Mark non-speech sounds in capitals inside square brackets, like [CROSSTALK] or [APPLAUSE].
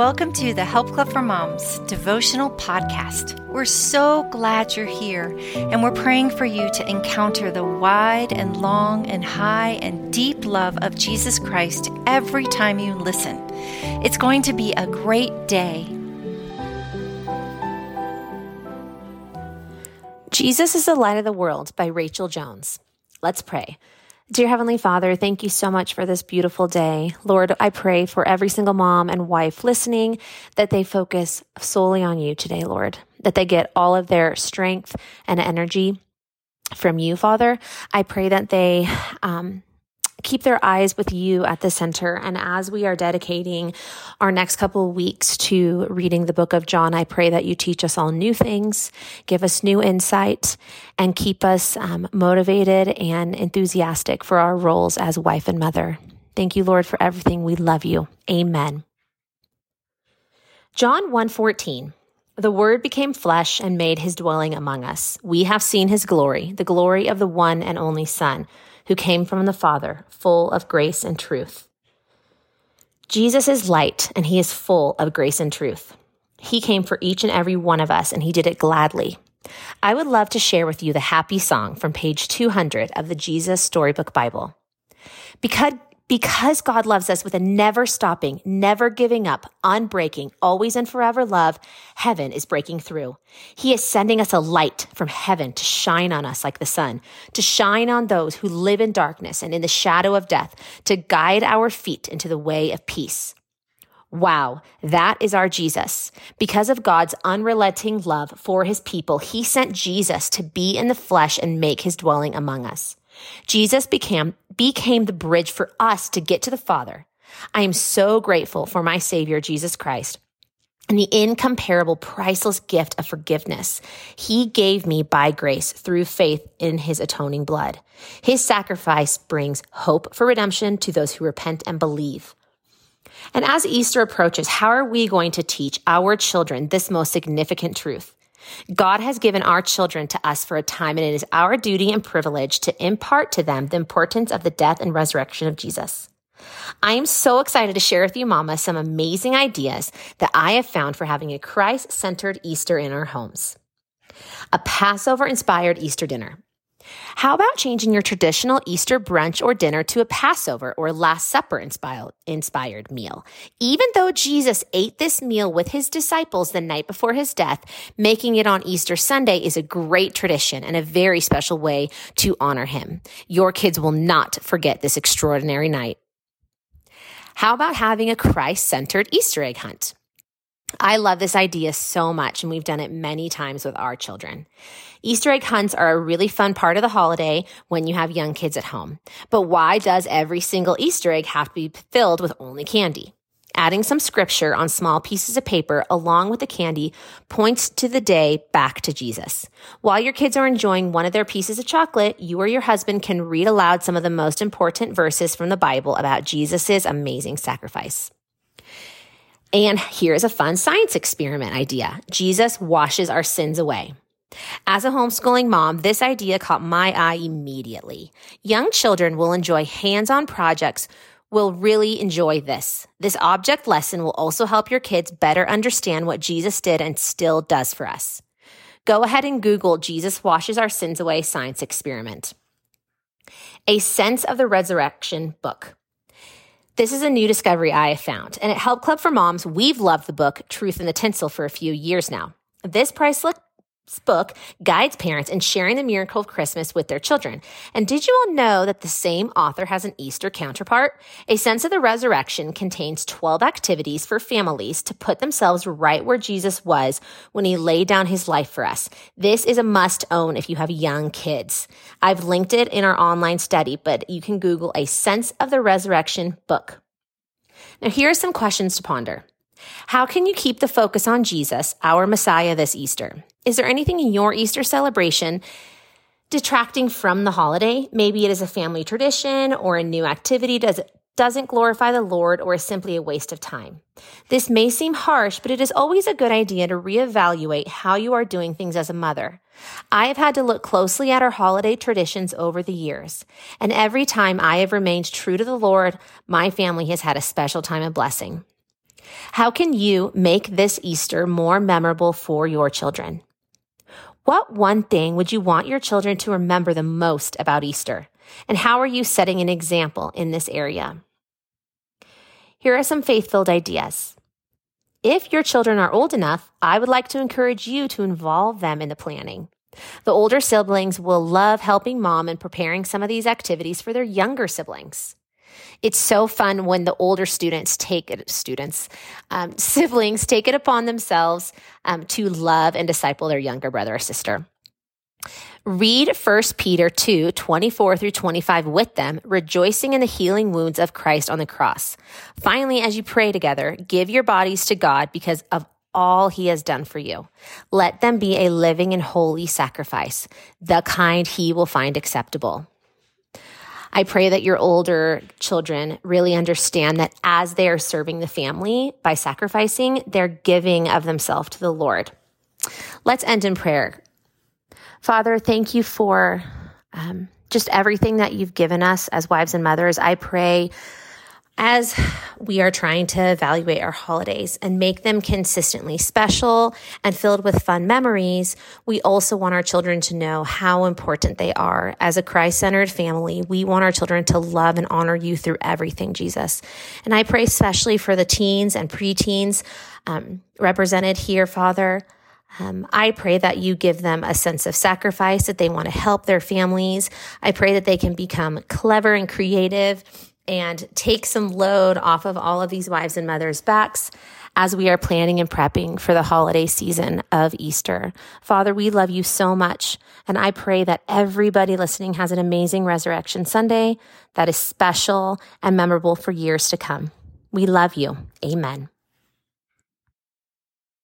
Welcome to the Help Club for Moms devotional podcast. We're so glad you're here, and we're praying for you to encounter the wide and long and high and deep love of Jesus Christ every time you listen. It's going to be a great day. Jesus is the Light of the World by Rachel Jones. Let's pray. Dear Heavenly Father, thank you so much for this beautiful day. Lord, I pray for every single mom and wife listening that they focus solely on you today, Lord, that they get all of their strength and energy from you, Father. I pray that they, um, keep their eyes with you at the center. And as we are dedicating our next couple weeks to reading the book of John, I pray that you teach us all new things, give us new insight, and keep us um, motivated and enthusiastic for our roles as wife and mother. Thank you, Lord, for everything. We love you. Amen. John 1:14 The word became flesh and made his dwelling among us. We have seen his glory, the glory of the one and only Son who came from the Father, full of grace and truth. Jesus is light, and he is full of grace and truth. He came for each and every one of us, and he did it gladly. I would love to share with you the happy song from page 200 of the Jesus Storybook Bible. Because, because God loves us with a never stopping, never giving up, unbreaking, always and forever love, heaven is breaking through. He is sending us a light from heaven to shine on us like the sun, to shine on those who live in darkness and in the shadow of death, to guide our feet into the way of peace. Wow, that is our Jesus. Because of God's unrelenting love for his people, he sent Jesus to be in the flesh and make his dwelling among us. Jesus became, became the bridge for us to get to the Father. I am so grateful for my Savior, Jesus Christ, and the incomparable, priceless gift of forgiveness he gave me by grace through faith in his atoning blood. His sacrifice brings hope for redemption to those who repent and believe. And as Easter approaches, how are we going to teach our children this most significant truth? God has given our children to us for a time, and it is our duty and privilege to impart to them the importance of the death and resurrection of Jesus. I am so excited to share with you, Mama, some amazing ideas that I have found for having a Christ centered Easter in our homes. A Passover inspired Easter dinner. How about changing your traditional Easter brunch or dinner to a Passover or Last Supper inspired meal? Even though Jesus ate this meal with his disciples the night before his death, making it on Easter Sunday is a great tradition and a very special way to honor him. Your kids will not forget this extraordinary night. How about having a Christ centered Easter egg hunt? I love this idea so much, and we've done it many times with our children. Easter egg hunts are a really fun part of the holiday when you have young kids at home. But why does every single Easter egg have to be filled with only candy? Adding some scripture on small pieces of paper along with the candy points to the day back to Jesus. While your kids are enjoying one of their pieces of chocolate, you or your husband can read aloud some of the most important verses from the Bible about Jesus' amazing sacrifice. And here's a fun science experiment idea. Jesus washes our sins away. As a homeschooling mom, this idea caught my eye immediately. Young children will enjoy hands-on projects will really enjoy this. This object lesson will also help your kids better understand what Jesus did and still does for us. Go ahead and Google Jesus washes our sins away science experiment. A sense of the resurrection book. This is a new discovery I have found, and at Help Club for Moms, we've loved the book Truth in the Tinsel for a few years now. This priceless book guides parents in sharing the miracle of Christmas with their children. And did you all know that the same author has an Easter counterpart? A Sense of the Resurrection contains 12 activities for families to put themselves right where Jesus was when he laid down his life for us. This is a must own if you have young kids. I've linked it in our online study, but you can Google a Sense of the Resurrection book. Now, here are some questions to ponder. How can you keep the focus on Jesus, our Messiah, this Easter? Is there anything in your Easter celebration detracting from the holiday? Maybe it is a family tradition or a new activity does doesn't glorify the Lord or is simply a waste of time. This may seem harsh, but it is always a good idea to reevaluate how you are doing things as a mother. I have had to look closely at our holiday traditions over the years, and every time I have remained true to the Lord, my family has had a special time of blessing. How can you make this Easter more memorable for your children? What one thing would you want your children to remember the most about Easter? And how are you setting an example in this area? Here are some faith filled ideas. If your children are old enough, I would like to encourage you to involve them in the planning. The older siblings will love helping mom and preparing some of these activities for their younger siblings. It's so fun when the older students take it, students, um, [LAUGHS] siblings take it upon themselves um, to love and disciple their younger brother or sister. Read 1 Peter 2 24 through 25 with them, rejoicing in the healing wounds of Christ on the cross. Finally, as you pray together, give your bodies to God because of all he has done for you. Let them be a living and holy sacrifice, the kind he will find acceptable. I pray that your older children really understand that as they are serving the family by sacrificing, they're giving of themselves to the Lord. Let's end in prayer. Father, thank you for um, just everything that you've given us as wives and mothers. I pray as we are trying to evaluate our holidays and make them consistently special and filled with fun memories, we also want our children to know how important they are. As a Christ centered family, we want our children to love and honor you through everything, Jesus. And I pray especially for the teens and preteens um, represented here, Father. Um, I pray that you give them a sense of sacrifice, that they want to help their families. I pray that they can become clever and creative and take some load off of all of these wives and mothers' backs as we are planning and prepping for the holiday season of Easter. Father, we love you so much. And I pray that everybody listening has an amazing Resurrection Sunday that is special and memorable for years to come. We love you. Amen.